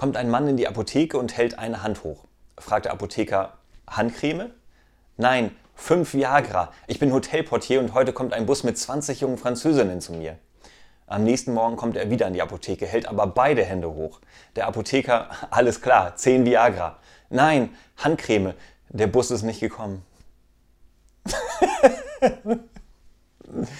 Kommt ein Mann in die Apotheke und hält eine Hand hoch. Fragt der Apotheker, Handcreme? Nein, fünf Viagra. Ich bin Hotelportier und heute kommt ein Bus mit 20 jungen Französinnen zu mir. Am nächsten Morgen kommt er wieder in die Apotheke, hält aber beide Hände hoch. Der Apotheker, alles klar, 10 Viagra. Nein, Handcreme. Der Bus ist nicht gekommen.